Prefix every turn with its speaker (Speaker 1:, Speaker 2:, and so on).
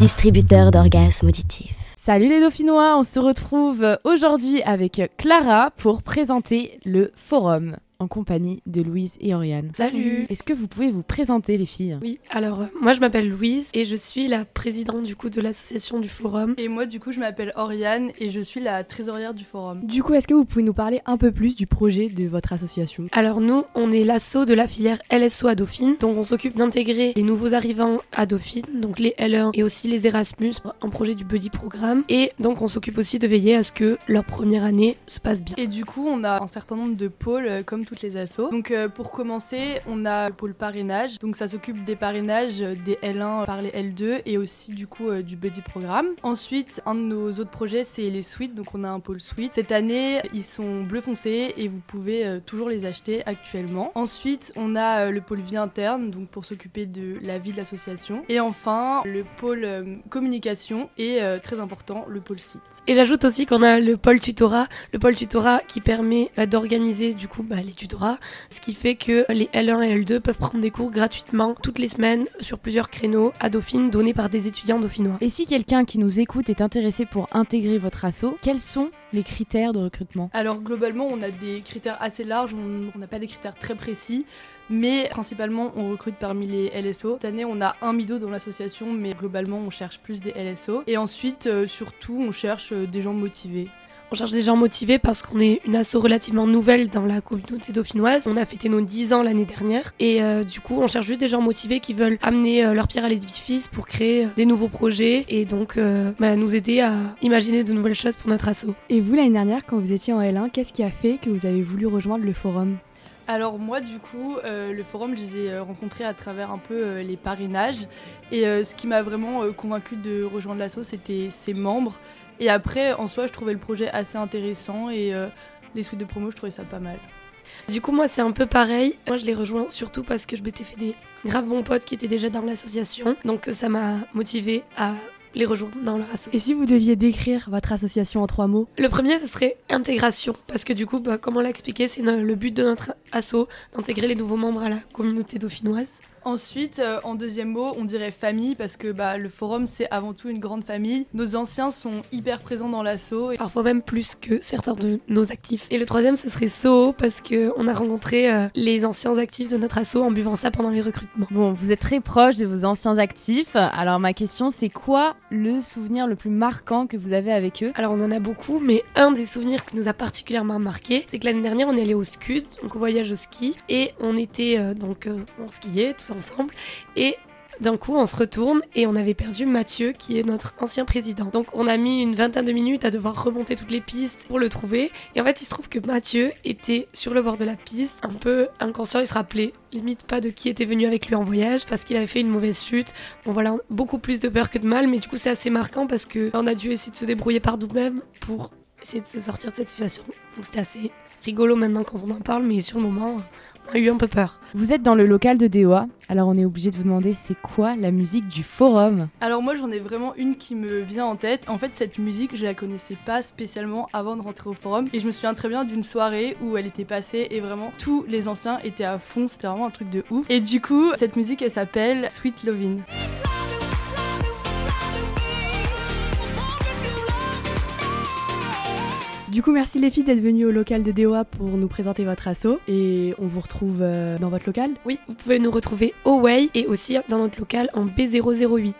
Speaker 1: distributeur d'orgasmes auditifs.
Speaker 2: Salut les Dauphinois, on se retrouve aujourd'hui avec Clara pour présenter le forum en compagnie de Louise et Oriane.
Speaker 3: Salut
Speaker 2: Est-ce que vous pouvez vous présenter les filles?
Speaker 3: Oui, alors euh, moi je m'appelle Louise et je suis la présidente du coup de l'association du forum.
Speaker 4: Et moi du coup je m'appelle Oriane et je suis la trésorière du forum.
Speaker 2: Du coup, est-ce que vous pouvez nous parler un peu plus du projet de votre association?
Speaker 3: Alors nous, on est l'asso de la filière LSO à Dauphine, donc on s'occupe d'intégrer les nouveaux arrivants à Dauphine, donc les L1 et aussi les Erasmus, un projet du Buddy Programme, et donc on s'occupe aussi de veiller à ce que leur première année se passe bien.
Speaker 4: Et du coup on a un certain nombre de pôles euh, comme toutes les assos. Donc euh, pour commencer on a le pôle parrainage, donc ça s'occupe des parrainages euh, des L1 par les L2 et aussi du coup euh, du Buddy Programme. Ensuite un de nos autres projets c'est les suites, donc on a un pôle suite. Cette année ils sont bleu foncé et vous pouvez toujours les acheter actuellement. Ensuite on a le pôle vie interne, donc pour s'occuper de la vie de l'association. Et enfin le pôle communication et très important le pôle site.
Speaker 3: Et j'ajoute aussi qu'on a le pôle tutorat, le pôle tutorat qui permet d'organiser du coup bah, les ce qui fait que les L1 et L2 peuvent prendre des cours gratuitement toutes les semaines sur plusieurs créneaux à Dauphine donnés par des étudiants dauphinois.
Speaker 2: Et si quelqu'un qui nous écoute est intéressé pour intégrer votre asso, quels sont les critères de recrutement?
Speaker 4: Alors globalement, on a des critères assez larges, on on n'a pas des critères très précis, mais principalement on recrute parmi les LSO. Cette année, on a un mido dans l'association, mais globalement, on cherche plus des LSO. Et ensuite, euh, surtout, on cherche euh, des gens motivés.
Speaker 3: On cherche des gens motivés parce qu'on est une asso relativement nouvelle dans la communauté dauphinoise. On a fêté nos 10 ans l'année dernière et euh, du coup on cherche juste des gens motivés qui veulent amener euh, leur pierre à l'édifice pour créer euh, des nouveaux projets et donc euh, bah, nous aider à imaginer de nouvelles choses pour notre asso.
Speaker 2: Et vous, l'année dernière, quand vous étiez en L1, qu'est-ce qui a fait que vous avez voulu rejoindre le forum?
Speaker 4: Alors moi, du coup, euh, le forum, je les ai rencontrés à travers un peu euh, les parrainages. Et euh, ce qui m'a vraiment euh, convaincu de rejoindre l'asso, c'était ses membres. Et après, en soi, je trouvais le projet assez intéressant et euh, les suites de promo, je trouvais ça pas mal.
Speaker 3: Du coup moi c'est un peu pareil. Moi je les rejoins surtout parce que je m'étais fait des graves bons potes qui étaient déjà dans l'association. Donc euh, ça m'a motivé à les rejoindre dans leur asso.
Speaker 2: Et si vous deviez décrire votre association en trois mots?
Speaker 3: Le premier, ce serait intégration, parce que du coup, bah, comme on l'a expliqué, c'est le but de notre asso d'intégrer les nouveaux membres à la communauté dauphinoise.
Speaker 4: Ensuite, euh, en deuxième mot, on dirait famille parce que bah, le forum c'est avant tout une grande famille. Nos anciens sont hyper présents dans l'assaut. Et...
Speaker 3: Parfois même plus que certains de nos actifs. Et le troisième, ce serait SO, parce que on a rencontré euh, les anciens actifs de notre asso en buvant ça pendant les recrutements.
Speaker 2: Bon, vous êtes très proche de vos anciens actifs. Alors ma question, c'est quoi le souvenir le plus marquant que vous avez avec eux
Speaker 3: Alors on en a beaucoup, mais un des souvenirs qui nous a particulièrement marqué, c'est que l'année dernière on est allé au Scud, donc au voyage au ski, et on était euh, donc euh, on skiait tous ensemble, et d'un coup on se retourne et on avait perdu Mathieu qui est notre ancien président. Donc on a mis une vingtaine de minutes à devoir remonter toutes les pistes pour le trouver, et en fait il se trouve que Mathieu était sur le bord de la piste, un peu inconscient, il se rappelait limite pas de qui était venu avec lui en voyage parce qu'il avait fait une mauvaise chute. Bon voilà, beaucoup plus de peur que de mal, mais du coup c'est assez marquant parce que on a dû essayer de se débrouiller par nous-mêmes pour essayer de se sortir de cette situation. Donc c'était assez rigolo maintenant quand on en parle, mais sur le moment, on a eu un peu peur.
Speaker 2: Vous êtes dans le local de DOA, alors on est obligé de vous demander c'est quoi la musique du forum?
Speaker 4: Alors moi j'en ai vraiment une qui me vient en tête. En fait cette musique je la connaissais pas spécialement avant de rentrer au forum et je me souviens très bien d'une soirée où elle était passée et vraiment tous les anciens étaient à fond, c'était vraiment un truc de ouf. Et du coup cette musique elle s'appelle Sweet Lovin'.
Speaker 2: Du coup, merci les filles d'être venues au local de DOA pour nous présenter votre asso et on vous retrouve euh, dans votre local.
Speaker 3: Oui, vous pouvez nous retrouver au Way et aussi dans notre local en B008.